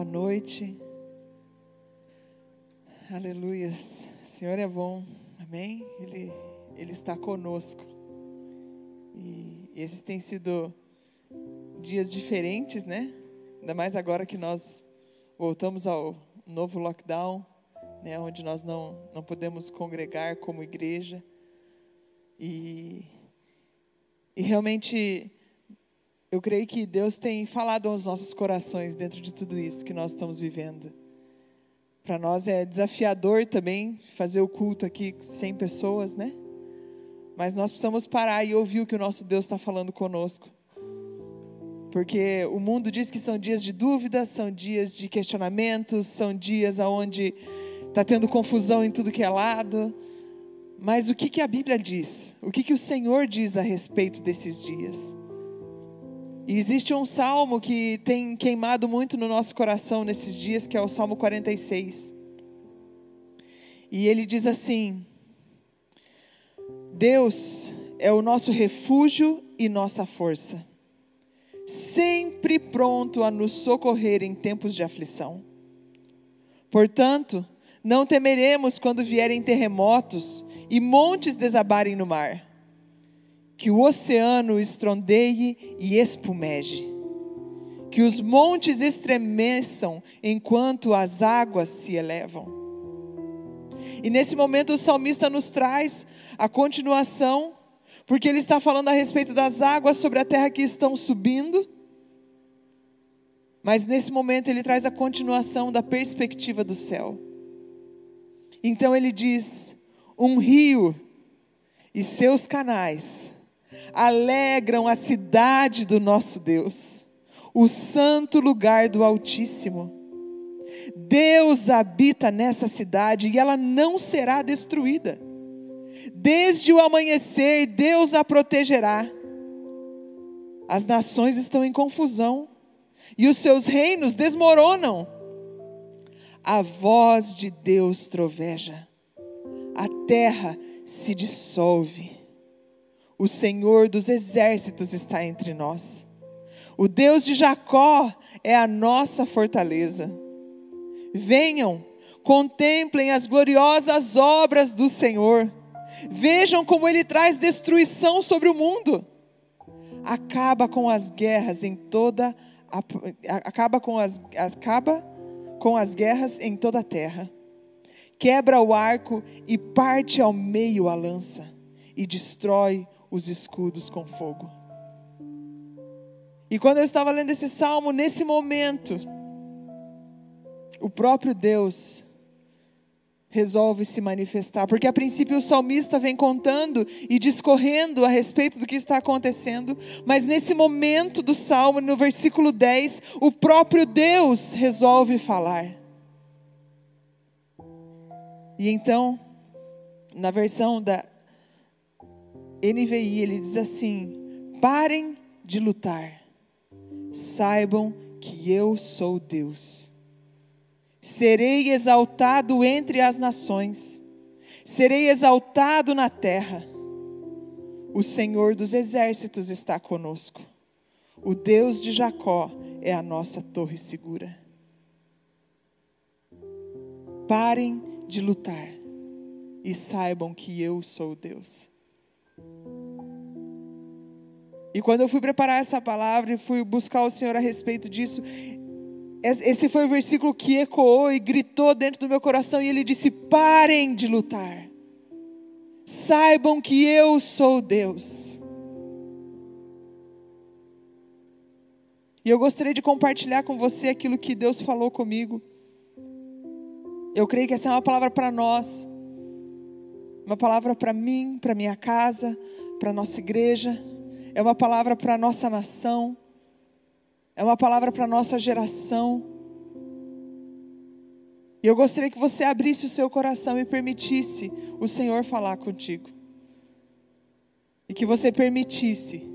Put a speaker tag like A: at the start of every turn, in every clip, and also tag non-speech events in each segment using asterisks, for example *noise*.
A: Boa noite. Aleluias. O Senhor é bom. Amém? Ele, Ele está conosco. E esses têm sido dias diferentes, né? Ainda mais agora que nós voltamos ao novo lockdown, né? Onde nós não, não podemos congregar como igreja. E, e realmente eu creio que Deus tem falado aos nossos corações dentro de tudo isso que nós estamos vivendo. Para nós é desafiador também fazer o culto aqui sem pessoas, né? Mas nós precisamos parar e ouvir o que o nosso Deus está falando conosco. Porque o mundo diz que são dias de dúvidas, são dias de questionamentos, são dias onde está tendo confusão em tudo que é lado. Mas o que, que a Bíblia diz? O que, que o Senhor diz a respeito desses dias? E existe um salmo que tem queimado muito no nosso coração nesses dias, que é o Salmo 46. E ele diz assim: Deus é o nosso refúgio e nossa força, sempre pronto a nos socorrer em tempos de aflição. Portanto, não temeremos quando vierem terremotos e montes desabarem no mar que o oceano estrondeie e espumeje, que os montes estremeçam enquanto as águas se elevam. E nesse momento o salmista nos traz a continuação, porque ele está falando a respeito das águas sobre a terra que estão subindo. Mas nesse momento ele traz a continuação da perspectiva do céu. Então ele diz: um rio e seus canais alegram a cidade do nosso Deus, o santo lugar do Altíssimo. Deus habita nessa cidade e ela não será destruída. Desde o amanhecer, Deus a protegerá. As nações estão em confusão e os seus reinos desmoronam. A voz de Deus troveja, a terra se dissolve o Senhor dos exércitos está entre nós. O Deus de Jacó é a nossa fortaleza. Venham, contemplem as gloriosas obras do Senhor. Vejam como ele traz destruição sobre o mundo. Acaba com as guerras em toda acaba com as acaba com as guerras em toda a terra. Quebra o arco e parte ao meio a lança e destrói os escudos com fogo. E quando eu estava lendo esse salmo, nesse momento, o próprio Deus resolve se manifestar, porque a princípio o salmista vem contando e discorrendo a respeito do que está acontecendo, mas nesse momento do salmo, no versículo 10, o próprio Deus resolve falar. E então, na versão da NVI, ele diz assim: parem de lutar, saibam que eu sou Deus. Serei exaltado entre as nações, serei exaltado na terra. O Senhor dos exércitos está conosco, o Deus de Jacó é a nossa torre segura. Parem de lutar e saibam que eu sou Deus. E quando eu fui preparar essa palavra e fui buscar o Senhor a respeito disso, esse foi o versículo que ecoou e gritou dentro do meu coração, e ele disse: Parem de lutar, saibam que eu sou Deus. E eu gostaria de compartilhar com você aquilo que Deus falou comigo. Eu creio que essa é uma palavra para nós, uma palavra para mim, para minha casa, para nossa igreja é uma palavra para nossa nação, é uma palavra para nossa geração. E eu gostaria que você abrisse o seu coração e permitisse o Senhor falar contigo. E que você permitisse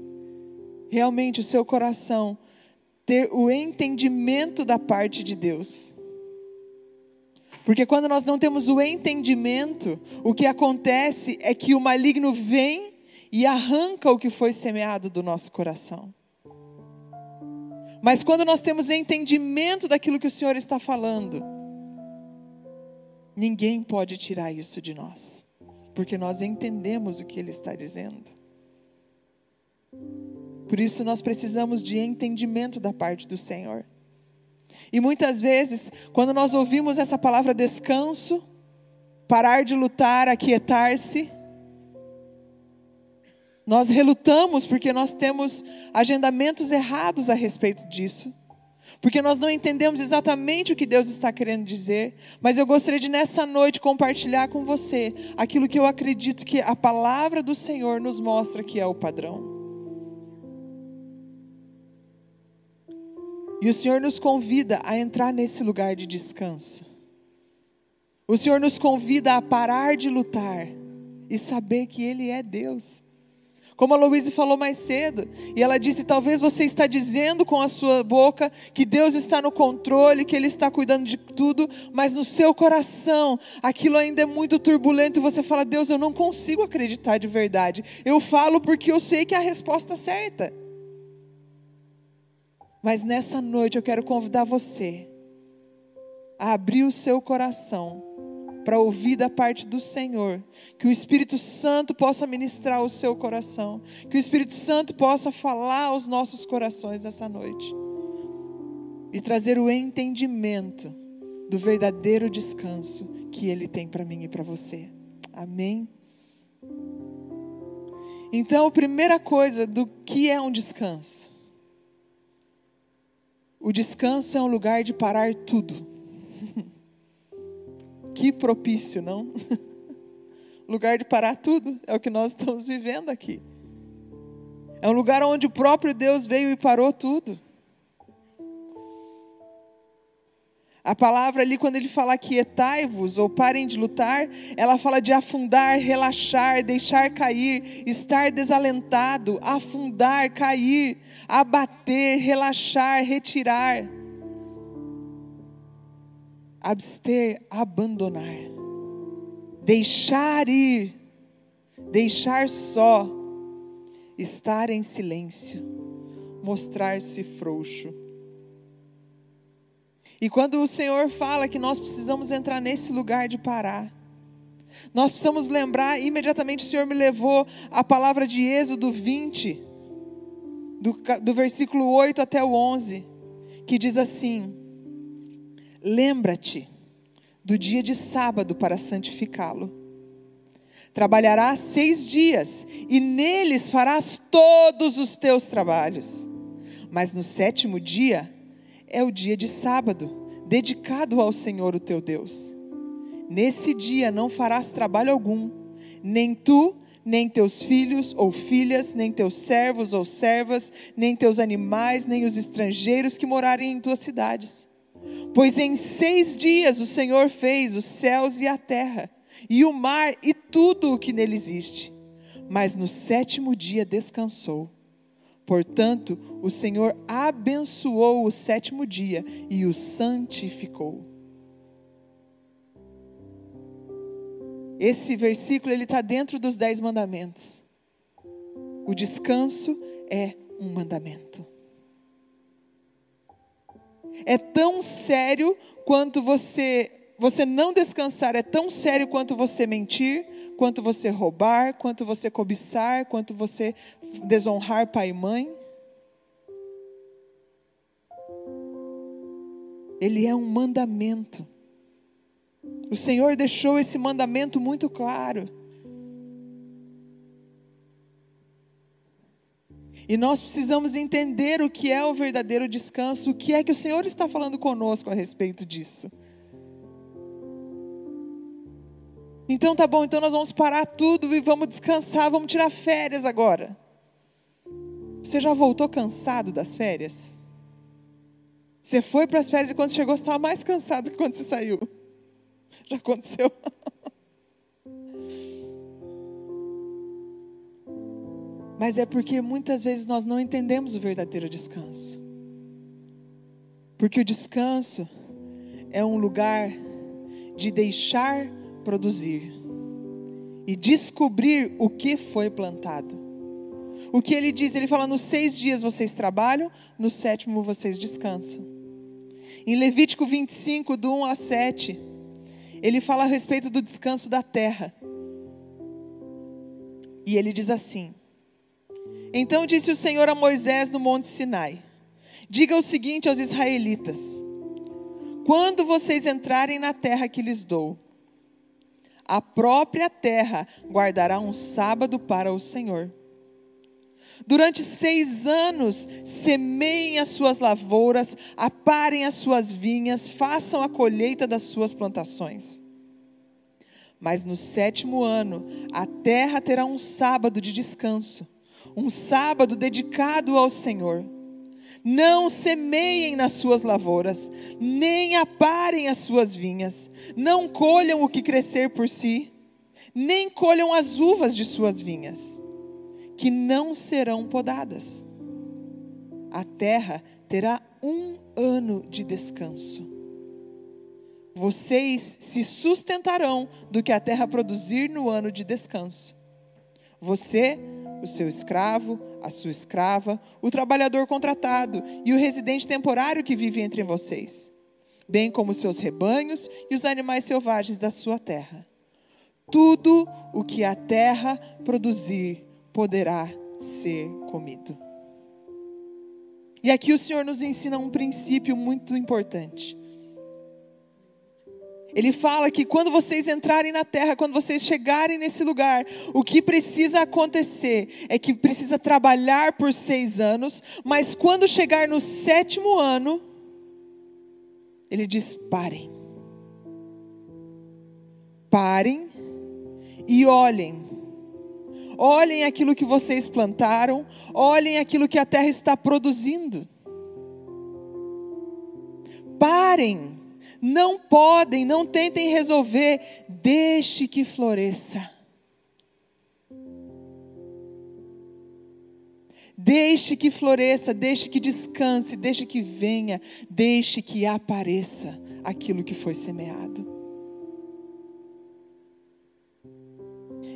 A: realmente o seu coração ter o entendimento da parte de Deus. Porque quando nós não temos o entendimento, o que acontece é que o maligno vem e arranca o que foi semeado do nosso coração. Mas quando nós temos entendimento daquilo que o Senhor está falando, ninguém pode tirar isso de nós, porque nós entendemos o que Ele está dizendo. Por isso nós precisamos de entendimento da parte do Senhor. E muitas vezes, quando nós ouvimos essa palavra descanso, parar de lutar, aquietar-se, nós relutamos porque nós temos agendamentos errados a respeito disso. Porque nós não entendemos exatamente o que Deus está querendo dizer, mas eu gostaria de nessa noite compartilhar com você aquilo que eu acredito que a palavra do Senhor nos mostra que é o padrão. E o Senhor nos convida a entrar nesse lugar de descanso. O Senhor nos convida a parar de lutar e saber que Ele é Deus. Como a Louise falou mais cedo, e ela disse: talvez você está dizendo com a sua boca que Deus está no controle, que Ele está cuidando de tudo, mas no seu coração aquilo ainda é muito turbulento e você fala: Deus, eu não consigo acreditar de verdade. Eu falo porque eu sei que é a resposta certa. Mas nessa noite eu quero convidar você a abrir o seu coração para ouvir da parte do Senhor, que o Espírito Santo possa ministrar o seu coração, que o Espírito Santo possa falar aos nossos corações essa noite e trazer o entendimento do verdadeiro descanso que Ele tem para mim e para você. Amém? Então, a primeira coisa do que é um descanso? O descanso é um lugar de parar tudo. *laughs* Que propício, não? *laughs* lugar de parar tudo, é o que nós estamos vivendo aqui. É um lugar onde o próprio Deus veio e parou tudo. A palavra ali, quando ele fala quietai-vos ou parem de lutar, ela fala de afundar, relaxar, deixar cair, estar desalentado, afundar, cair, abater, relaxar, retirar. Abster, abandonar, deixar ir, deixar só, estar em silêncio, mostrar-se frouxo. E quando o Senhor fala que nós precisamos entrar nesse lugar de parar, nós precisamos lembrar, imediatamente o Senhor me levou a palavra de Êxodo 20, do, do versículo 8 até o 11, que diz assim: Lembra-te do dia de sábado para santificá-lo. Trabalharás seis dias, e neles farás todos os teus trabalhos. Mas no sétimo dia é o dia de sábado, dedicado ao Senhor o teu Deus. Nesse dia não farás trabalho algum, nem tu, nem teus filhos ou filhas, nem teus servos ou servas, nem teus animais, nem os estrangeiros que morarem em tuas cidades Pois em seis dias o Senhor fez os céus e a terra, e o mar e tudo o que nele existe. Mas no sétimo dia descansou. Portanto, o Senhor abençoou o sétimo dia e o santificou. Esse versículo ele está dentro dos dez mandamentos. O descanso é um mandamento é tão sério quanto você você não descansar, é tão sério quanto você mentir, quanto você roubar, quanto você cobiçar, quanto você desonrar pai e mãe. Ele é um mandamento. O Senhor deixou esse mandamento muito claro. E nós precisamos entender o que é o verdadeiro descanso, o que é que o Senhor está falando conosco a respeito disso. Então tá bom, então nós vamos parar tudo e vamos descansar, vamos tirar férias agora. Você já voltou cansado das férias? Você foi para as férias e quando chegou você estava mais cansado que quando você saiu. *laughs* Já aconteceu? *laughs* Mas é porque muitas vezes nós não entendemos o verdadeiro descanso. Porque o descanso é um lugar de deixar produzir e descobrir o que foi plantado. O que ele diz? Ele fala: nos seis dias vocês trabalham, no sétimo vocês descansam. Em Levítico 25, do 1 a 7, ele fala a respeito do descanso da terra. E ele diz assim: Então disse o Senhor a Moisés no Monte Sinai: Diga o seguinte aos israelitas: Quando vocês entrarem na terra que lhes dou, a própria terra guardará um sábado para o Senhor. Durante seis anos, semeiem as suas lavouras, aparem as suas vinhas, façam a colheita das suas plantações. Mas no sétimo ano, a terra terá um sábado de descanso, um sábado dedicado ao Senhor. Não semeiem nas suas lavouras, nem aparem as suas vinhas, não colham o que crescer por si, nem colham as uvas de suas vinhas, que não serão podadas. A terra terá um ano de descanso. Vocês se sustentarão do que a terra produzir no ano de descanso. Você, o seu escravo, a sua escrava, o trabalhador contratado e o residente temporário que vive entre vocês, bem como os seus rebanhos e os animais selvagens da sua terra. Tudo o que a terra produzir poderá ser comido. E aqui o Senhor nos ensina um princípio muito importante. Ele fala que quando vocês entrarem na terra, quando vocês chegarem nesse lugar, o que precisa acontecer é que precisa trabalhar por seis anos, mas quando chegar no sétimo ano, ele diz: parem. Parem e olhem. Olhem aquilo que vocês plantaram, olhem aquilo que a terra está produzindo. Parem não podem, não tentem resolver, deixe que floresça. Deixe que floresça, deixe que descanse, deixe que venha, deixe que apareça aquilo que foi semeado.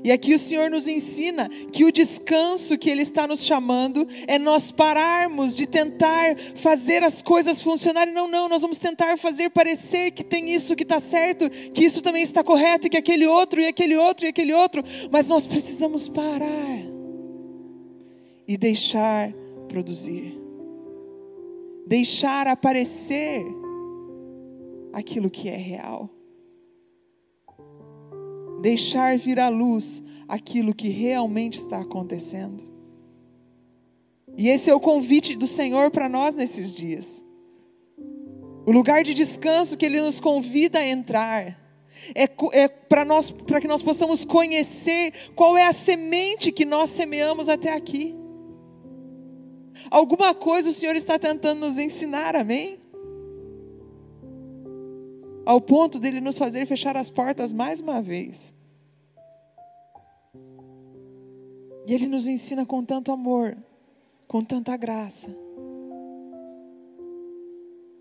A: E aqui o Senhor nos ensina que o descanso que Ele está nos chamando é nós pararmos de tentar fazer as coisas funcionarem. Não, não, nós vamos tentar fazer parecer que tem isso que está certo, que isso também está correto, e que aquele outro, e aquele outro, e aquele outro. Mas nós precisamos parar e deixar produzir, deixar aparecer aquilo que é real deixar vir à luz aquilo que realmente está acontecendo. E esse é o convite do Senhor para nós nesses dias. O lugar de descanso que Ele nos convida a entrar é, é para nós, para que nós possamos conhecer qual é a semente que nós semeamos até aqui. Alguma coisa o Senhor está tentando nos ensinar, amém? Ao ponto dele nos fazer fechar as portas mais uma vez. E ele nos ensina com tanto amor, com tanta graça.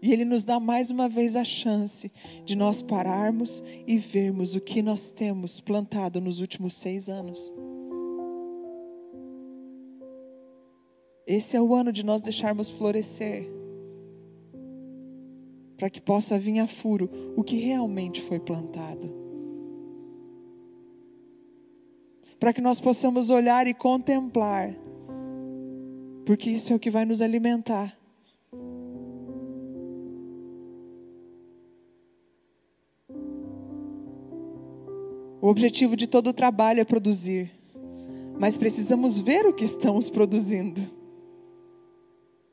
A: E Ele nos dá mais uma vez a chance de nós pararmos e vermos o que nós temos plantado nos últimos seis anos. Esse é o ano de nós deixarmos florescer para que possa vir a furo o que realmente foi plantado. Para que nós possamos olhar e contemplar, porque isso é o que vai nos alimentar. O objetivo de todo o trabalho é produzir, mas precisamos ver o que estamos produzindo.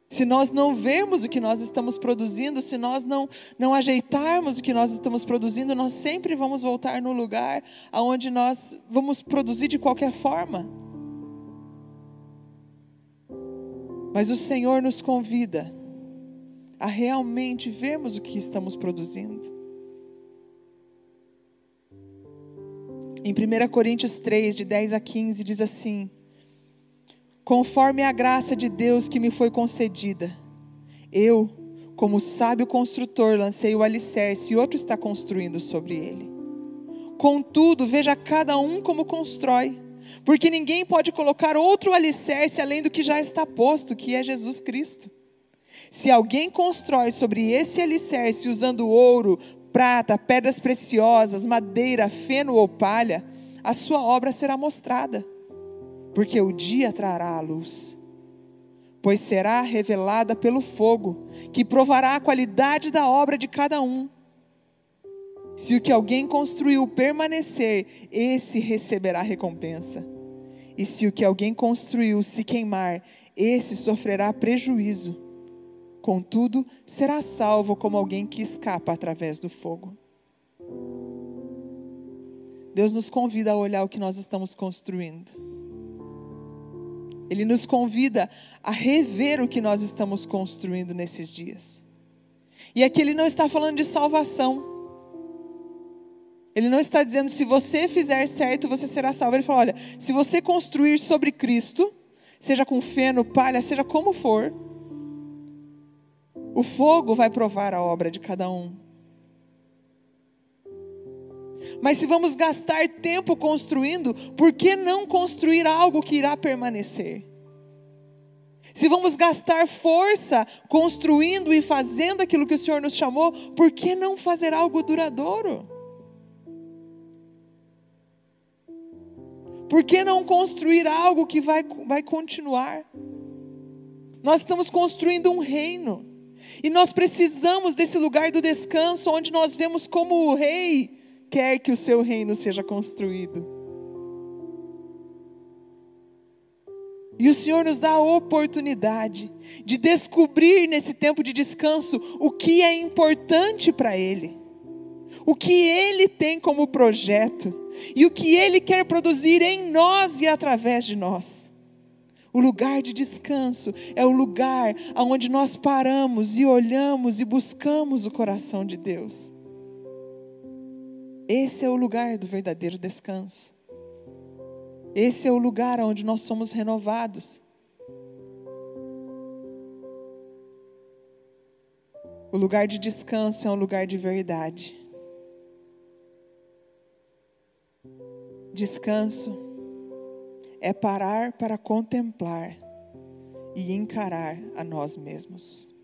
A: Se nós não vermos o que nós estamos produzindo, se nós não, não ajeitarmos o que nós estamos produzindo, nós sempre vamos voltar no lugar aonde nós vamos produzir de qualquer forma. Mas o Senhor nos convida a realmente vermos o que estamos produzindo. Em 1 Coríntios 3, de 10 a 15, diz assim: conforme a graça de Deus que me foi concedida. Eu, como sábio construtor, lancei o alicerce e outro está construindo sobre ele. Contudo, veja cada um como constrói. Porque ninguém pode colocar outro alicerce além do que já está posto, que é Jesus Cristo. Se alguém constrói sobre esse alicerce usando ouro, prata, pedras preciosas, madeira, feno ou palha, a sua obra será mostrada, porque o dia trará a luz. Pois será revelada pelo fogo, que provará a qualidade da obra de cada um. Se o que alguém construiu permanecer, esse receberá recompensa. E se o que alguém construiu se queimar, esse sofrerá prejuízo. Contudo, será salvo como alguém que escapa através do fogo. Deus nos convida a olhar o que nós estamos construindo. Ele nos convida a rever o que nós estamos construindo nesses dias. E aqui ele não está falando de salvação. Ele não está dizendo se você fizer certo, você será salvo. Ele fala: olha, se você construir sobre Cristo, seja com feno, palha, seja como for, o fogo vai provar a obra de cada um. Mas se vamos gastar tempo construindo, por que não construir algo que irá permanecer? Se vamos gastar força construindo e fazendo aquilo que o Senhor nos chamou, por que não fazer algo duradouro? Por que não construir algo que vai, vai continuar? Nós estamos construindo um reino. E nós precisamos desse lugar do descanso, onde nós vemos como o rei quer que o seu reino seja construído. E o Senhor nos dá a oportunidade de descobrir nesse tempo de descanso o que é importante para Ele, o que Ele tem como projeto e o que Ele quer produzir em nós e através de nós. O lugar de descanso é o lugar onde nós paramos e olhamos e buscamos o coração de Deus. Esse é o lugar do verdadeiro descanso. Esse é o lugar onde nós somos renovados. O lugar de descanso é um lugar de verdade. Descanso é parar para contemplar e encarar a nós mesmos.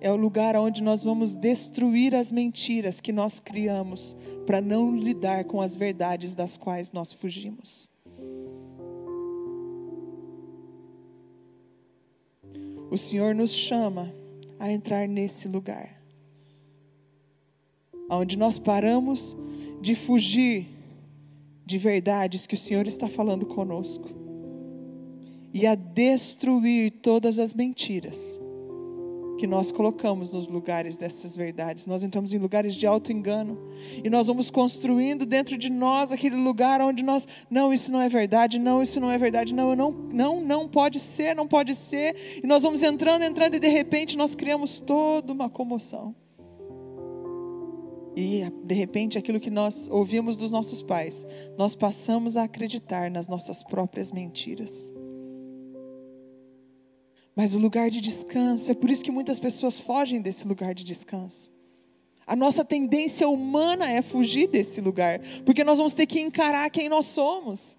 A: É o lugar onde nós vamos destruir as mentiras que nós criamos para não lidar com as verdades das quais nós fugimos. O Senhor nos chama a entrar nesse lugar, onde nós paramos de fugir de verdades que o Senhor está falando conosco e a destruir todas as mentiras que nós colocamos nos lugares dessas verdades. Nós entramos em lugares de alto engano e nós vamos construindo dentro de nós aquele lugar onde nós, não, isso não é verdade, não, isso não é verdade, não, não, não, não pode ser, não pode ser. E nós vamos entrando, entrando e de repente nós criamos toda uma comoção. E de repente aquilo que nós ouvimos dos nossos pais, nós passamos a acreditar nas nossas próprias mentiras. Mas o lugar de descanso, é por isso que muitas pessoas fogem desse lugar de descanso. A nossa tendência humana é fugir desse lugar, porque nós vamos ter que encarar quem nós somos.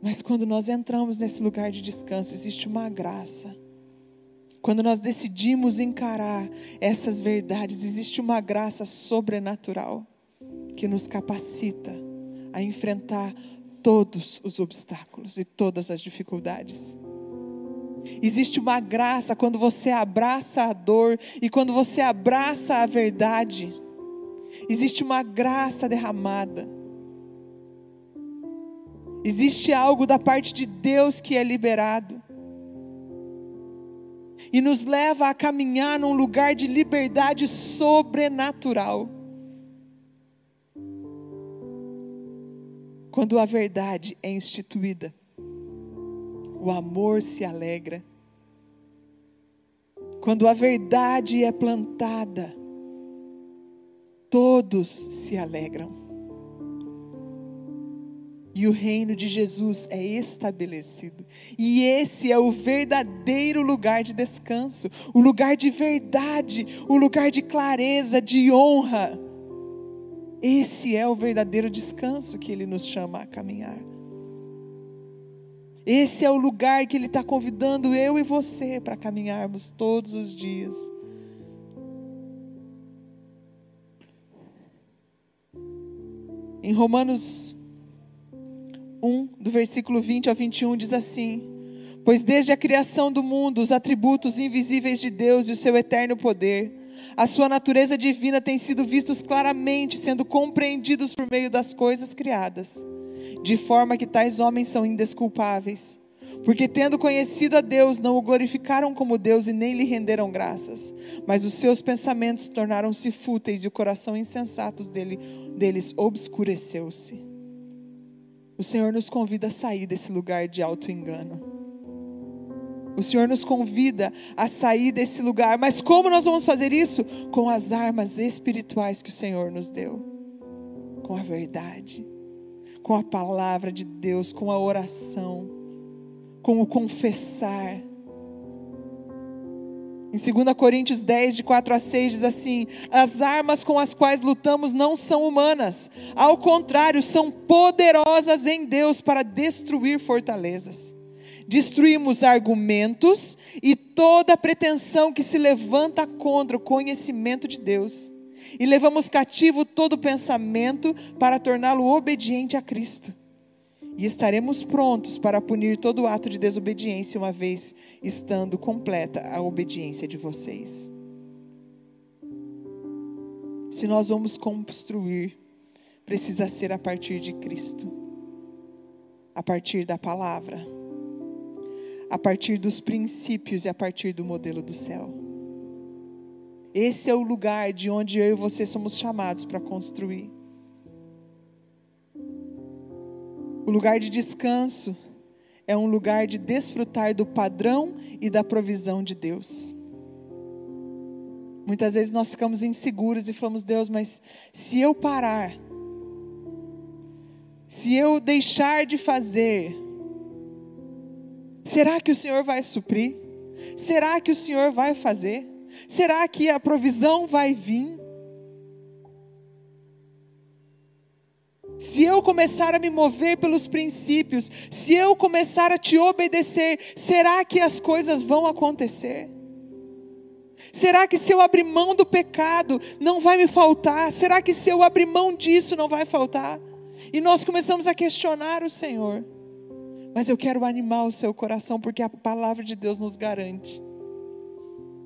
A: Mas quando nós entramos nesse lugar de descanso, existe uma graça quando nós decidimos encarar essas verdades, existe uma graça sobrenatural que nos capacita a enfrentar todos os obstáculos e todas as dificuldades. Existe uma graça quando você abraça a dor e quando você abraça a verdade. Existe uma graça derramada. Existe algo da parte de Deus que é liberado e nos leva a caminhar num lugar de liberdade sobrenatural. Quando a verdade é instituída, o amor se alegra. Quando a verdade é plantada, todos se alegram e o reino de Jesus é estabelecido. E esse é o verdadeiro lugar de descanso, o lugar de verdade, o lugar de clareza, de honra. Esse é o verdadeiro descanso que Ele nos chama a caminhar. Esse é o lugar que Ele está convidando eu e você para caminharmos todos os dias. Em Romanos 1, do versículo 20 ao 21, diz assim: Pois desde a criação do mundo, os atributos invisíveis de Deus e o seu eterno poder, a sua natureza divina têm sido vistos claramente, sendo compreendidos por meio das coisas criadas, de forma que tais homens são indesculpáveis. Porque, tendo conhecido a Deus, não o glorificaram como Deus e nem lhe renderam graças, mas os seus pensamentos tornaram-se fúteis e o coração insensato dele, deles obscureceu-se. O Senhor nos convida a sair desse lugar de auto-engano. O Senhor nos convida a sair desse lugar, mas como nós vamos fazer isso? Com as armas espirituais que o Senhor nos deu, com a verdade, com a palavra de Deus, com a oração, com o confessar. Em 2 Coríntios 10, de 4 a 6, diz assim: As armas com as quais lutamos não são humanas, ao contrário, são poderosas em Deus para destruir fortalezas destruímos argumentos e toda pretensão que se levanta contra o conhecimento de Deus, e levamos cativo todo pensamento para torná-lo obediente a Cristo. E estaremos prontos para punir todo ato de desobediência, uma vez estando completa a obediência de vocês. Se nós vamos construir, precisa ser a partir de Cristo, a partir da palavra a partir dos princípios e a partir do modelo do céu. Esse é o lugar de onde eu e você somos chamados para construir. O lugar de descanso é um lugar de desfrutar do padrão e da provisão de Deus. Muitas vezes nós ficamos inseguros e falamos, Deus, mas se eu parar, se eu deixar de fazer, Será que o Senhor vai suprir? Será que o Senhor vai fazer? Será que a provisão vai vir? Se eu começar a me mover pelos princípios, se eu começar a te obedecer, será que as coisas vão acontecer? Será que se eu abrir mão do pecado, não vai me faltar? Será que se eu abrir mão disso, não vai faltar? E nós começamos a questionar o Senhor. Mas eu quero animar o seu coração, porque a palavra de Deus nos garante.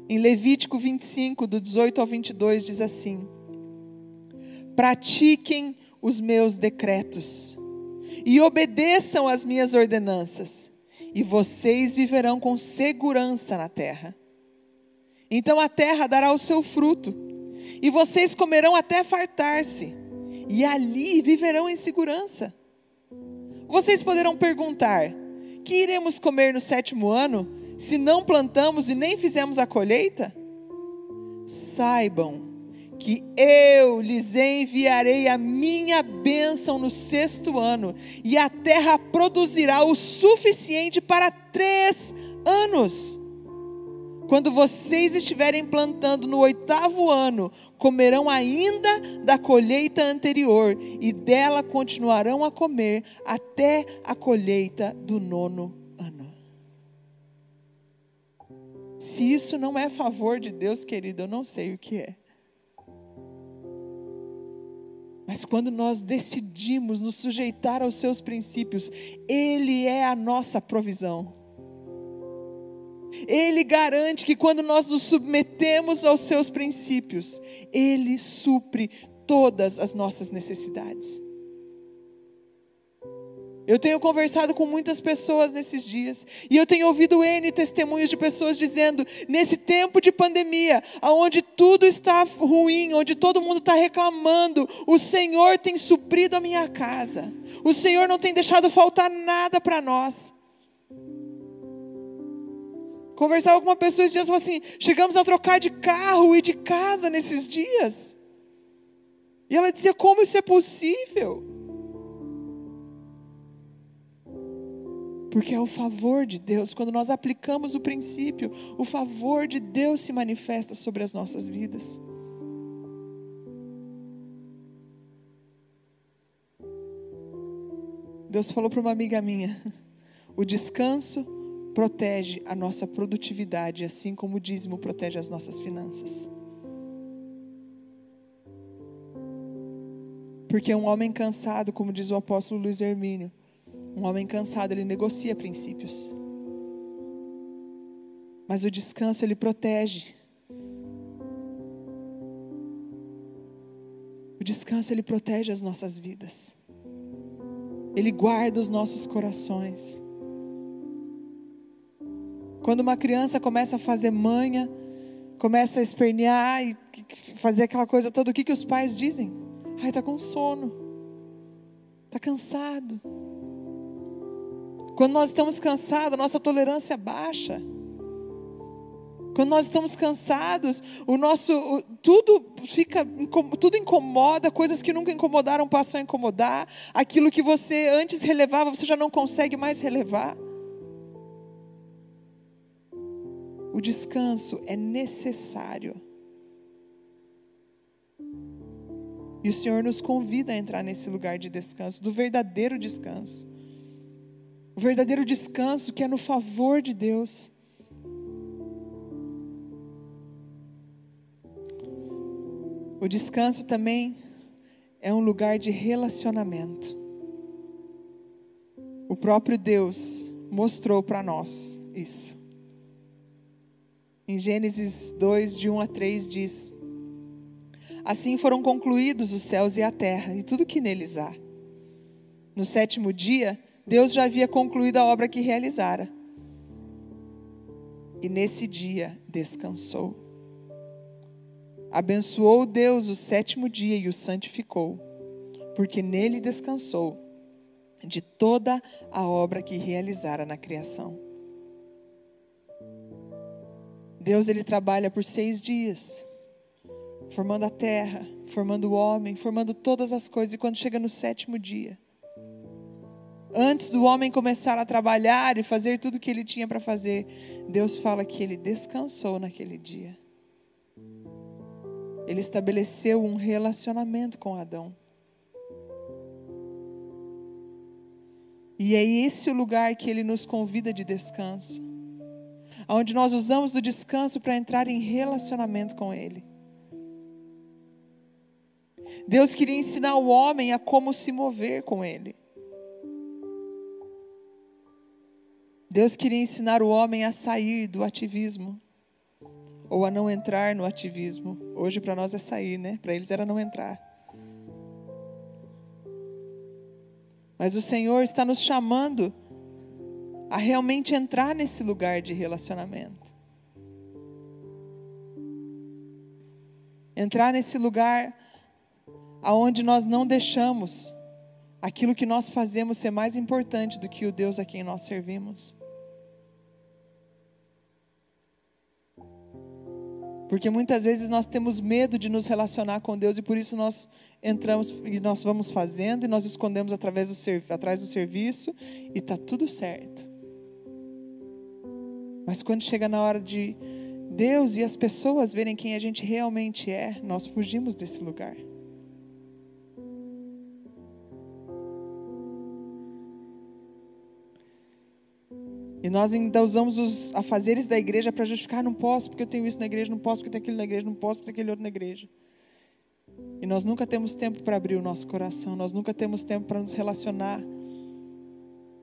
A: Em Levítico 25, do 18 ao 22, diz assim: Pratiquem os meus decretos e obedeçam às minhas ordenanças, e vocês viverão com segurança na terra. Então a terra dará o seu fruto, e vocês comerão até fartar-se, e ali viverão em segurança. Vocês poderão perguntar: que iremos comer no sétimo ano, se não plantamos e nem fizemos a colheita? Saibam que eu lhes enviarei a minha bênção no sexto ano, e a terra produzirá o suficiente para três anos. Quando vocês estiverem plantando no oitavo ano, comerão ainda da colheita anterior, e dela continuarão a comer até a colheita do nono ano. Se isso não é favor de Deus, querido, eu não sei o que é. Mas quando nós decidimos nos sujeitar aos seus princípios, Ele é a nossa provisão. Ele garante que quando nós nos submetemos aos seus princípios, Ele supre todas as nossas necessidades. Eu tenho conversado com muitas pessoas nesses dias, e eu tenho ouvido N testemunhos de pessoas dizendo: nesse tempo de pandemia, onde tudo está ruim, onde todo mundo está reclamando, o Senhor tem suprido a minha casa, o Senhor não tem deixado faltar nada para nós. Conversava com uma pessoa esses dias e falou assim: chegamos a trocar de carro e de casa nesses dias. E ela dizia: como isso é possível? Porque é o favor de Deus, quando nós aplicamos o princípio, o favor de Deus se manifesta sobre as nossas vidas. Deus falou para uma amiga minha: *laughs* o descanso protege a nossa produtividade, assim como o dízimo protege as nossas finanças. Porque um homem cansado, como diz o apóstolo Luiz Hermínio, um homem cansado, ele negocia princípios. Mas o descanso, ele protege. O descanso, ele protege as nossas vidas. Ele guarda os nossos corações. Quando uma criança começa a fazer manha, começa a espernear e fazer aquela coisa toda, o que, que os pais dizem? Ai, está com sono, está cansado. Quando nós estamos cansados, nossa tolerância baixa. Quando nós estamos cansados, o nosso tudo fica tudo incomoda, coisas que nunca incomodaram passam a incomodar. Aquilo que você antes relevava, você já não consegue mais relevar. O descanso é necessário. E o Senhor nos convida a entrar nesse lugar de descanso, do verdadeiro descanso. O verdadeiro descanso que é no favor de Deus. O descanso também é um lugar de relacionamento. O próprio Deus mostrou para nós isso. Em Gênesis 2, de 1 a 3, diz: Assim foram concluídos os céus e a terra e tudo que neles há. No sétimo dia, Deus já havia concluído a obra que realizara. E nesse dia descansou. Abençoou Deus o sétimo dia e o santificou, porque nele descansou de toda a obra que realizara na criação. Deus ele trabalha por seis dias, formando a terra, formando o homem, formando todas as coisas, e quando chega no sétimo dia, antes do homem começar a trabalhar e fazer tudo o que ele tinha para fazer, Deus fala que ele descansou naquele dia. Ele estabeleceu um relacionamento com Adão. E é esse o lugar que ele nos convida de descanso. Onde nós usamos o descanso para entrar em relacionamento com ele. Deus queria ensinar o homem a como se mover com ele. Deus queria ensinar o homem a sair do ativismo ou a não entrar no ativismo. Hoje para nós é sair, né? Para eles era não entrar. Mas o Senhor está nos chamando a realmente entrar nesse lugar de relacionamento. Entrar nesse lugar aonde nós não deixamos aquilo que nós fazemos ser mais importante do que o Deus a quem nós servimos. Porque muitas vezes nós temos medo de nos relacionar com Deus e por isso nós entramos e nós vamos fazendo e nós escondemos através do, atrás do serviço e está tudo certo. Mas quando chega na hora de Deus e as pessoas verem quem a gente realmente é, nós fugimos desse lugar. E nós ainda usamos os afazeres da igreja para justificar, não posso porque eu tenho isso na igreja, não posso porque eu tenho aquilo na igreja, não posso porque eu tenho aquele outro na igreja. E nós nunca temos tempo para abrir o nosso coração, nós nunca temos tempo para nos relacionar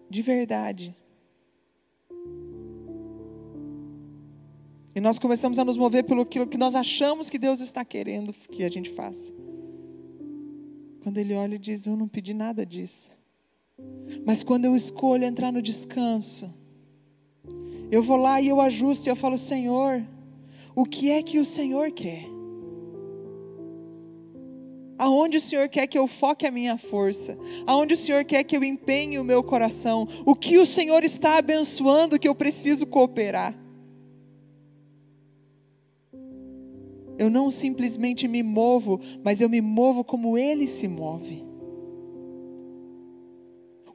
A: de verdade. E nós começamos a nos mover pelo que nós achamos que Deus está querendo que a gente faça. Quando Ele olha e diz: Eu não pedi nada disso. Mas quando eu escolho entrar no descanso, eu vou lá e eu ajusto e eu falo, Senhor, o que é que o Senhor quer? Aonde o Senhor quer que eu foque a minha força? Aonde o Senhor quer que eu empenhe o meu coração? O que o Senhor está abençoando que eu preciso cooperar? Eu não simplesmente me movo, mas eu me movo como Ele se move.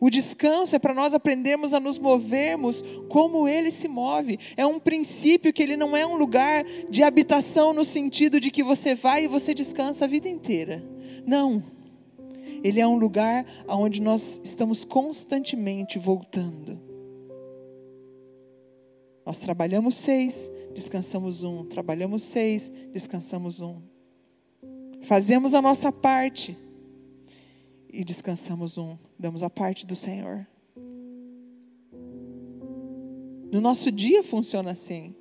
A: O descanso é para nós aprendermos a nos movermos como ele se move. É um princípio que ele não é um lugar de habitação no sentido de que você vai e você descansa a vida inteira. Não. Ele é um lugar onde nós estamos constantemente voltando. Nós trabalhamos seis, descansamos um. Trabalhamos seis, descansamos um. Fazemos a nossa parte e descansamos um. Damos a parte do Senhor. No nosso dia funciona assim.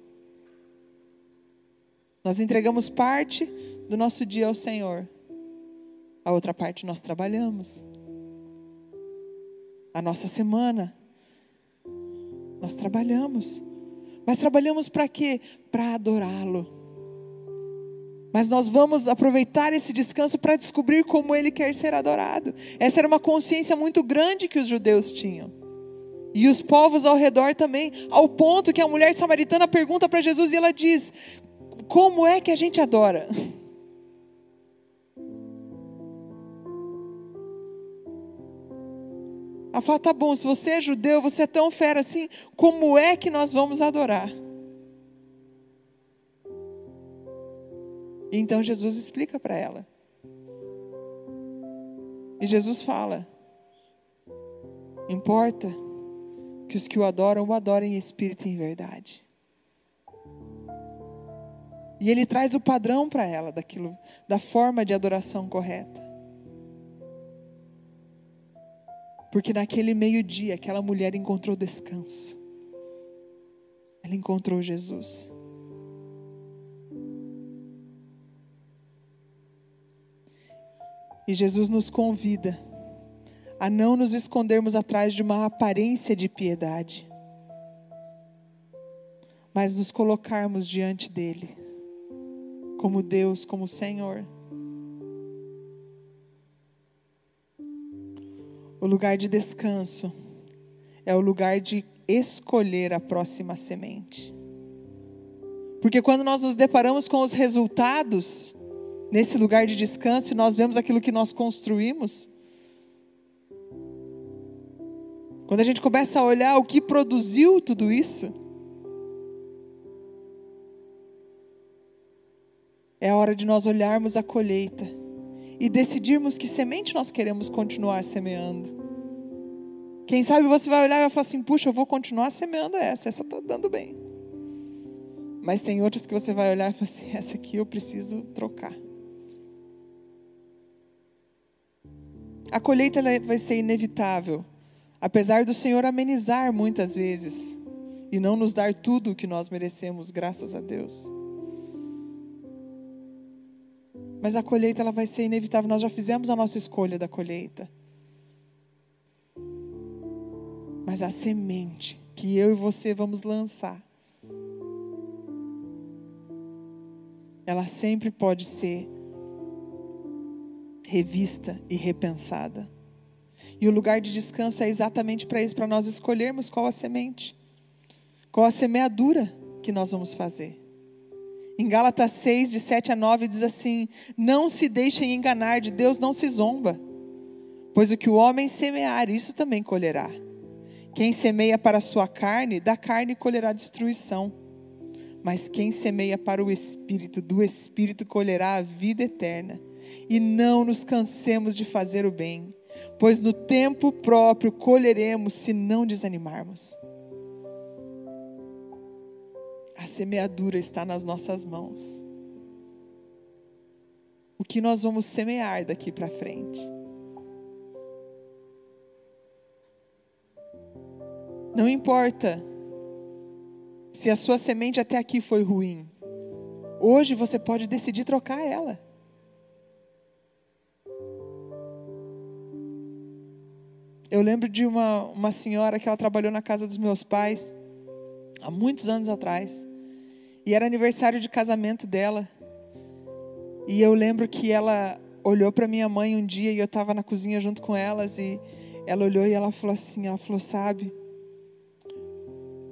A: Nós entregamos parte do nosso dia ao Senhor. A outra parte nós trabalhamos. A nossa semana nós trabalhamos. Mas trabalhamos para quê? Para adorá-lo. Mas nós vamos aproveitar esse descanso para descobrir como ele quer ser adorado. Essa era uma consciência muito grande que os judeus tinham. E os povos ao redor também, ao ponto que a mulher samaritana pergunta para Jesus e ela diz: Como é que a gente adora? *laughs* Ela fala: Tá bom, se você é judeu, você é tão fera assim, como é que nós vamos adorar? E então Jesus explica para ela. E Jesus fala: Importa que os que o adoram, o adorem em espírito e em verdade. E ele traz o padrão para ela daquilo, da forma de adoração correta. Porque naquele meio-dia, aquela mulher encontrou descanso. Ela encontrou Jesus. E Jesus nos convida a não nos escondermos atrás de uma aparência de piedade, mas nos colocarmos diante dEle, como Deus, como Senhor. O lugar de descanso é o lugar de escolher a próxima semente. Porque quando nós nos deparamos com os resultados, nesse lugar de descanso, e nós vemos aquilo que nós construímos, Quando a gente começa a olhar o que produziu tudo isso, é a hora de nós olharmos a colheita e decidirmos que semente nós queremos continuar semeando. Quem sabe você vai olhar e vai falar assim: puxa, eu vou continuar semeando essa, essa está dando bem. Mas tem outras que você vai olhar e falar assim: essa aqui eu preciso trocar. A colheita vai ser inevitável. Apesar do Senhor amenizar muitas vezes e não nos dar tudo o que nós merecemos, graças a Deus. Mas a colheita ela vai ser inevitável. Nós já fizemos a nossa escolha da colheita. Mas a semente que eu e você vamos lançar, ela sempre pode ser revista e repensada. E o lugar de descanso é exatamente para isso, para nós escolhermos qual a semente, qual a semeadura que nós vamos fazer. Em Gálatas 6, de 7 a 9, diz assim: Não se deixem enganar, de Deus não se zomba, pois o que o homem semear, isso também colherá. Quem semeia para a sua carne, da carne colherá destruição. Mas quem semeia para o espírito, do espírito colherá a vida eterna. E não nos cansemos de fazer o bem pois no tempo próprio colheremos se não desanimarmos. A semeadura está nas nossas mãos. O que nós vamos semear daqui para frente? Não importa se a sua semente até aqui foi ruim. Hoje você pode decidir trocar ela. Eu lembro de uma, uma senhora que ela trabalhou na casa dos meus pais há muitos anos atrás. E era aniversário de casamento dela. E eu lembro que ela olhou para minha mãe um dia e eu estava na cozinha junto com elas e ela olhou e ela falou assim, ela falou, sabe,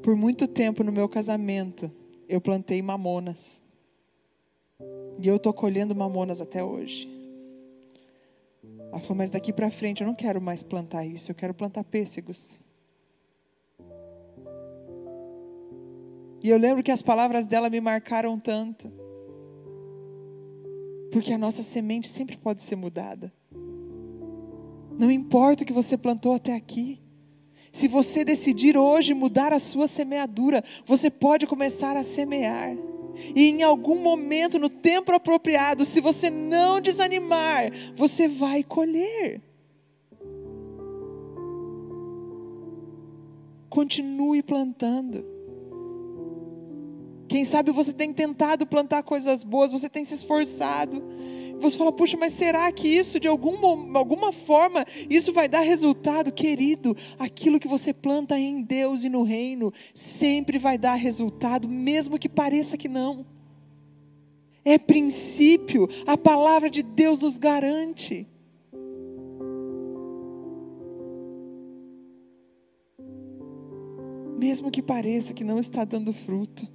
A: por muito tempo no meu casamento eu plantei mamonas. E eu estou colhendo mamonas até hoje. Ela falou, mas daqui para frente eu não quero mais plantar isso, eu quero plantar pêssegos. E eu lembro que as palavras dela me marcaram tanto. Porque a nossa semente sempre pode ser mudada. Não importa o que você plantou até aqui. Se você decidir hoje mudar a sua semeadura, você pode começar a semear. E em algum momento, no tempo apropriado, se você não desanimar, você vai colher. Continue plantando. Quem sabe você tem tentado plantar coisas boas, você tem se esforçado. Você fala, puxa, mas será que isso, de alguma, alguma forma, isso vai dar resultado? Querido, aquilo que você planta em Deus e no reino, sempre vai dar resultado, mesmo que pareça que não. É princípio, a palavra de Deus nos garante. Mesmo que pareça que não está dando fruto,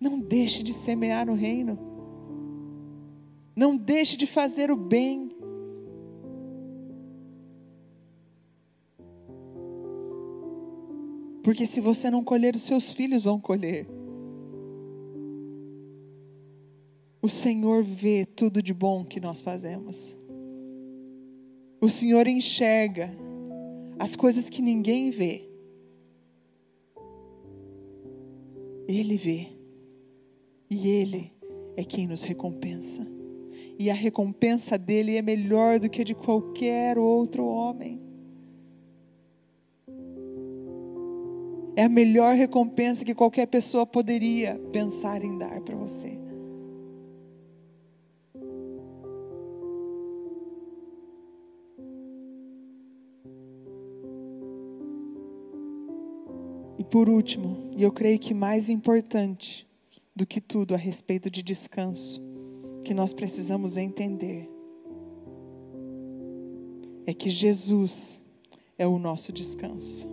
A: não deixe de semear no reino. Não deixe de fazer o bem. Porque se você não colher, os seus filhos vão colher. O Senhor vê tudo de bom que nós fazemos. O Senhor enxerga as coisas que ninguém vê. Ele vê. E Ele é quem nos recompensa. E a recompensa dele é melhor do que a de qualquer outro homem. É a melhor recompensa que qualquer pessoa poderia pensar em dar para você. E por último, e eu creio que mais importante, do que tudo a respeito de descanso, que nós precisamos entender é que Jesus é o nosso descanso.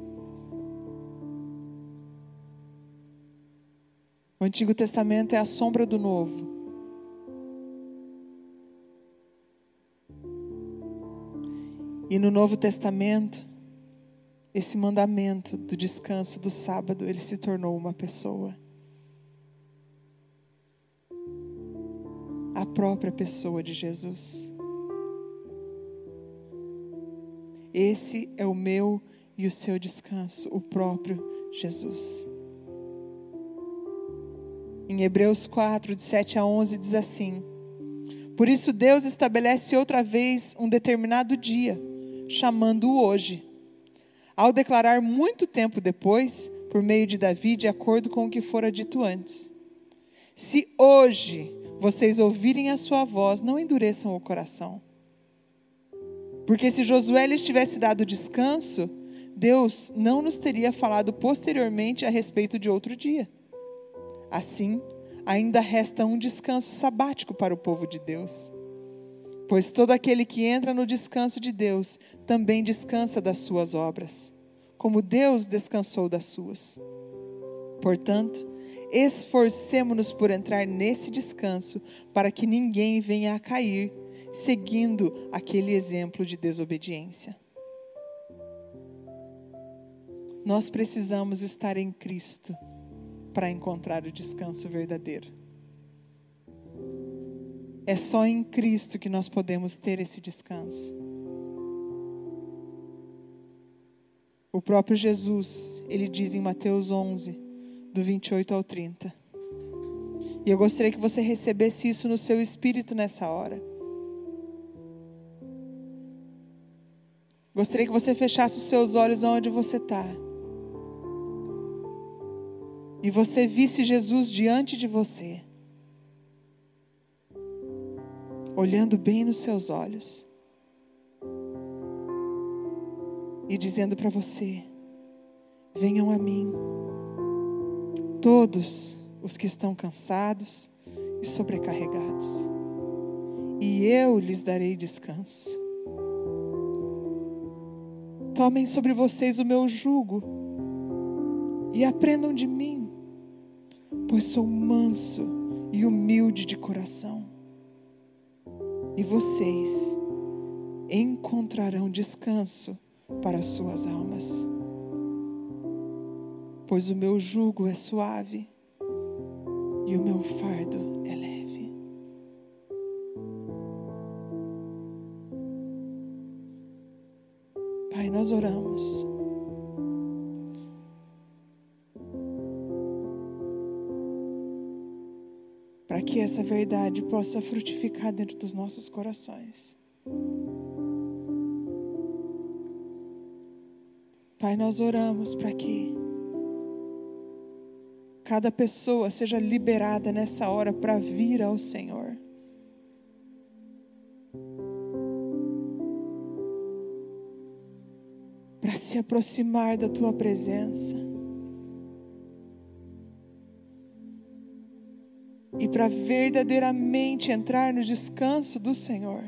A: O Antigo Testamento é a sombra do Novo. E no Novo Testamento, esse mandamento do descanso do sábado, ele se tornou uma pessoa. A própria pessoa de Jesus. Esse é o meu e o seu descanso, o próprio Jesus. Em Hebreus 4, de 7 a 11, diz assim: Por isso Deus estabelece outra vez um determinado dia, chamando-o hoje, ao declarar muito tempo depois, por meio de Davi, de acordo com o que fora dito antes: Se hoje vocês ouvirem a sua voz, não endureçam o coração. Porque se Josué lhes tivesse dado descanso, Deus não nos teria falado posteriormente a respeito de outro dia. Assim, ainda resta um descanso sabático para o povo de Deus. Pois todo aquele que entra no descanso de Deus também descansa das suas obras, como Deus descansou das suas. Portanto, esforcemo-nos por entrar nesse descanso, para que ninguém venha a cair, seguindo aquele exemplo de desobediência. Nós precisamos estar em Cristo para encontrar o descanso verdadeiro. É só em Cristo que nós podemos ter esse descanso. O próprio Jesus, ele diz em Mateus 11, do 28 ao 30. E eu gostaria que você recebesse isso no seu espírito nessa hora. Gostaria que você fechasse os seus olhos onde você está. E você visse Jesus diante de você. Olhando bem nos seus olhos. E dizendo para você: Venham a mim todos os que estão cansados e sobrecarregados, e eu lhes darei descanso. Tomem sobre vocês o meu jugo e aprendam de mim, pois sou manso e humilde de coração. E vocês encontrarão descanso para as suas almas pois o meu jugo é suave e o meu fardo é leve. Pai, nós oramos. Para que essa verdade possa frutificar dentro dos nossos corações. Pai, nós oramos para que cada pessoa seja liberada nessa hora para vir ao Senhor. Para se aproximar da tua presença. E para verdadeiramente entrar no descanso do Senhor.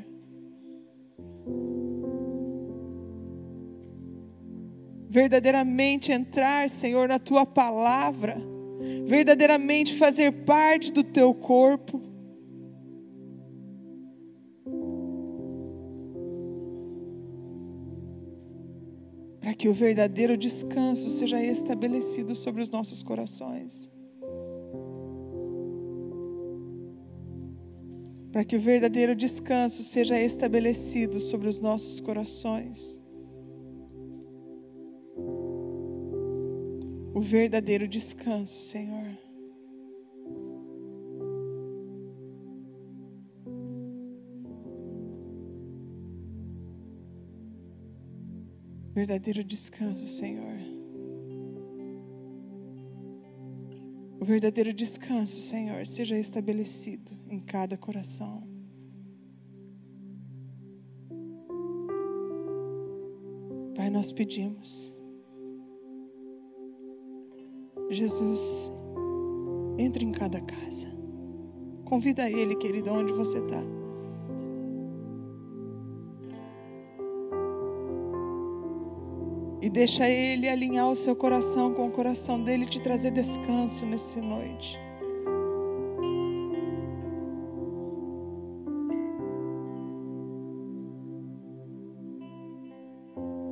A: verdadeiramente entrar, Senhor, na tua palavra, verdadeiramente fazer parte do teu corpo. Para que o verdadeiro descanso seja estabelecido sobre os nossos corações. Para que o verdadeiro descanso seja estabelecido sobre os nossos corações. O verdadeiro descanso, Senhor. Verdadeiro descanso, Senhor. O verdadeiro descanso, Senhor, seja estabelecido em cada coração. Pai, nós pedimos Jesus, entre em cada casa. Convida ele, querido, onde você está. E deixa ele alinhar o seu coração com o coração dele e te trazer descanso nessa noite.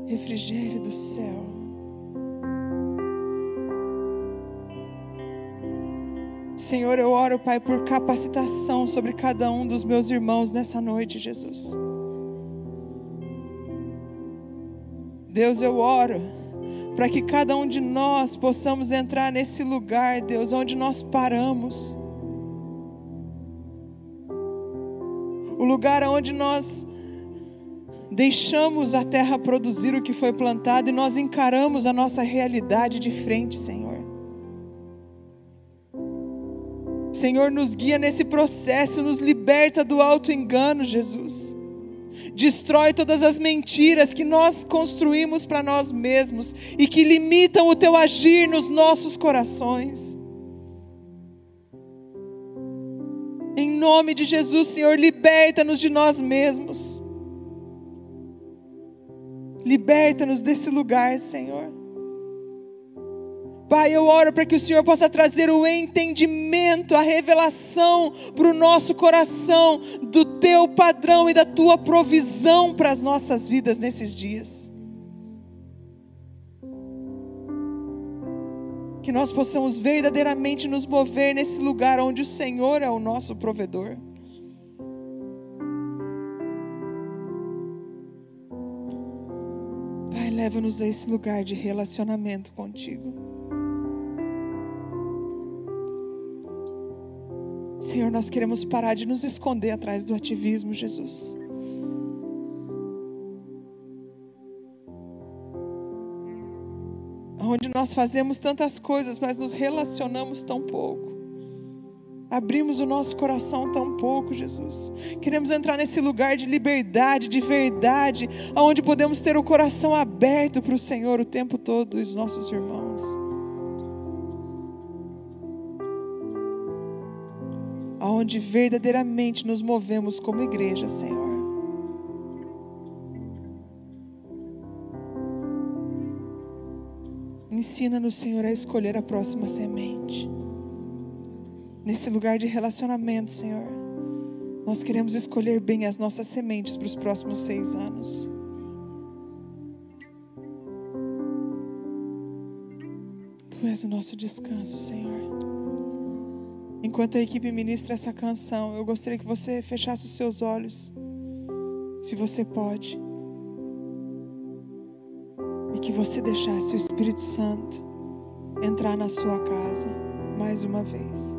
A: Refrigério do céu. Senhor, eu oro, Pai, por capacitação sobre cada um dos meus irmãos nessa noite, Jesus. Deus, eu oro para que cada um de nós possamos entrar nesse lugar, Deus, onde nós paramos. O lugar onde nós deixamos a terra produzir o que foi plantado e nós encaramos a nossa realidade de frente, Senhor. Senhor, nos guia nesse processo, nos liberta do alto engano, Jesus. Destrói todas as mentiras que nós construímos para nós mesmos e que limitam o teu agir nos nossos corações. Em nome de Jesus, Senhor, liberta-nos de nós mesmos. Liberta-nos desse lugar, Senhor. Pai, eu oro para que o Senhor possa trazer o entendimento, a revelação para o nosso coração do teu padrão e da tua provisão para as nossas vidas nesses dias. Que nós possamos verdadeiramente nos mover nesse lugar onde o Senhor é o nosso provedor. Pai, leva-nos a esse lugar de relacionamento contigo. Senhor, nós queremos parar de nos esconder atrás do ativismo, Jesus. Onde nós fazemos tantas coisas, mas nos relacionamos tão pouco. Abrimos o nosso coração tão pouco, Jesus. Queremos entrar nesse lugar de liberdade, de verdade, onde podemos ter o coração aberto para o Senhor o tempo todo, os nossos irmãos. Aonde verdadeiramente nos movemos como igreja, Senhor. Ensina-nos, Senhor, a escolher a próxima semente. Nesse lugar de relacionamento, Senhor, nós queremos escolher bem as nossas sementes para os próximos seis anos. Tu és o nosso descanso, Senhor. Enquanto a equipe ministra essa canção, eu gostaria que você fechasse os seus olhos, se você pode. e que você deixasse o Espírito Santo entrar na sua casa mais uma vez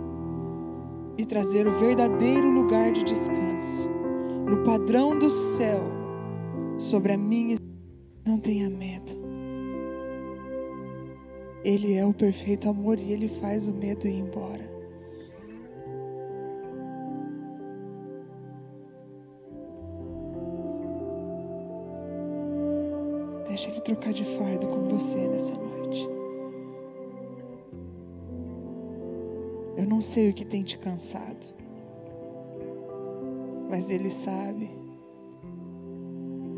A: e trazer o verdadeiro lugar de descanso no padrão do céu sobre a minha. Não tenha medo. Ele é o perfeito amor e ele faz o medo ir embora. Trocar de fardo com você nessa noite. Eu não sei o que tem te cansado, mas Ele sabe.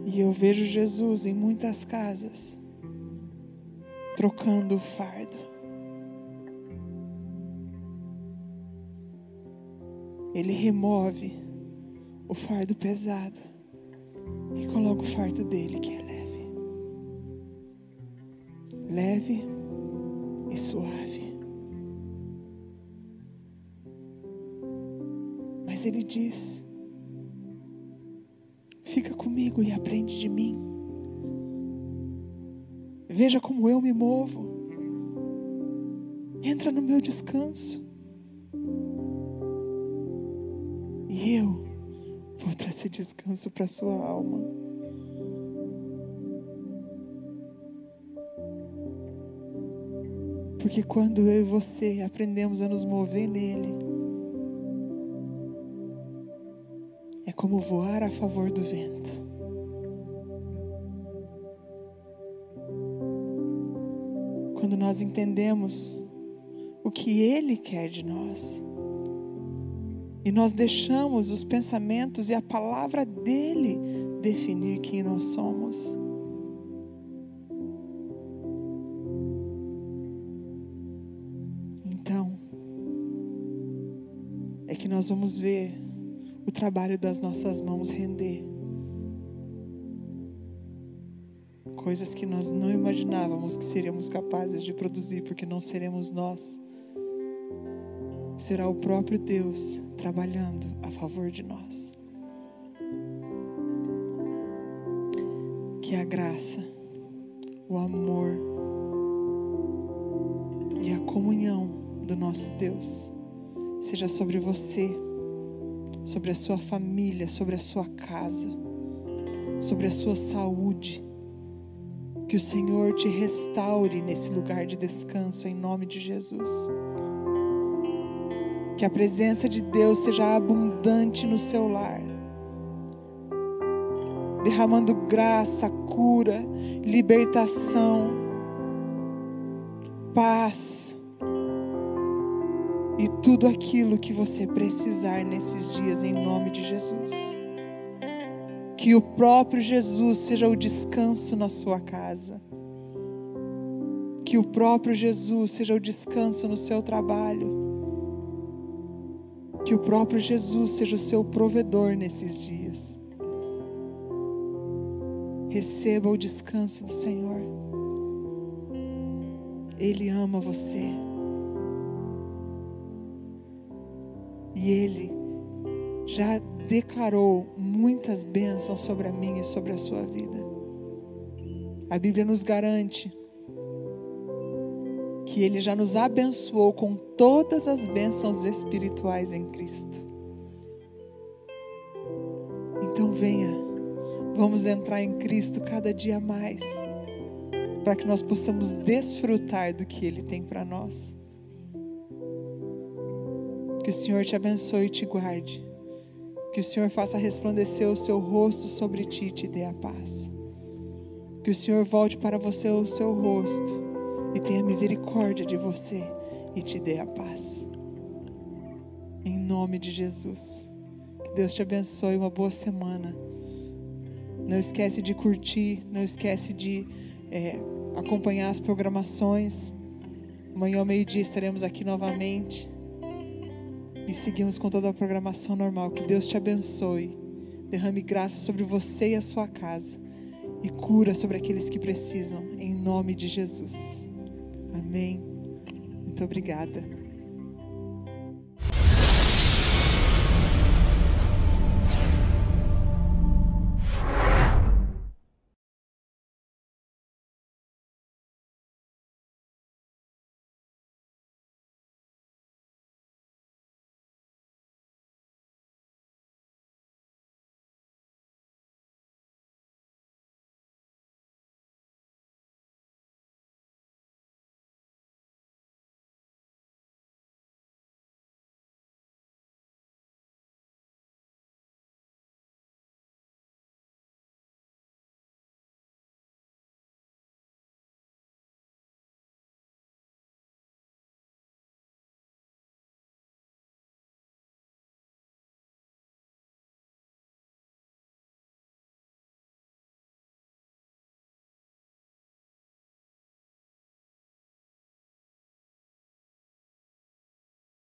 A: E eu vejo Jesus em muitas casas, trocando o fardo. Ele remove o fardo pesado e coloca o fardo dele, que é leve. E suave. Mas ele diz: Fica comigo e aprende de mim. Veja como eu me movo. Entra no meu descanso. E eu vou trazer descanso para sua alma. Porque quando eu e você aprendemos a nos mover nele, como voar a favor do vento. Quando nós entendemos o que Ele quer de nós, e nós deixamos os pensamentos e a palavra dele definir quem nós somos. Nós vamos ver o trabalho das nossas mãos render. Coisas que nós não imaginávamos que seríamos capazes de produzir, porque não seremos nós. Será o próprio Deus trabalhando a favor de nós. Que a graça, o amor e a comunhão do nosso Deus seja sobre você sobre a sua família, sobre a sua casa, sobre a sua saúde. Que o Senhor te restaure nesse lugar de descanso, em nome de Jesus. Que a presença de Deus seja abundante no seu lar, derramando graça, cura, libertação, paz e tudo aquilo que você precisar nesses dias, em nome de Jesus. Que o próprio Jesus seja o descanso na sua casa. Que o próprio Jesus seja o descanso no seu trabalho. Que o próprio Jesus seja o seu provedor nesses dias. Receba o descanso do Senhor. Ele ama você. E Ele já declarou muitas bênçãos sobre a minha e sobre a sua vida. A Bíblia nos garante que Ele já nos abençoou com todas as bênçãos espirituais em Cristo. Então venha, vamos entrar em Cristo cada dia mais, para que nós possamos desfrutar do que Ele tem para nós. Que o Senhor te abençoe e te guarde. Que o Senhor faça resplandecer o seu rosto sobre ti e te dê a paz. Que o Senhor volte para você o seu rosto e tenha misericórdia de você e te dê a paz. Em nome de Jesus. Que Deus te abençoe, uma boa semana. Não esquece de curtir, não esquece de é, acompanhar as programações. Amanhã ao meio-dia estaremos aqui novamente e seguimos com toda a programação normal. Que Deus te abençoe, derrame graça sobre você e a sua casa e cura sobre aqueles que precisam, em nome de Jesus. Amém. Muito obrigada.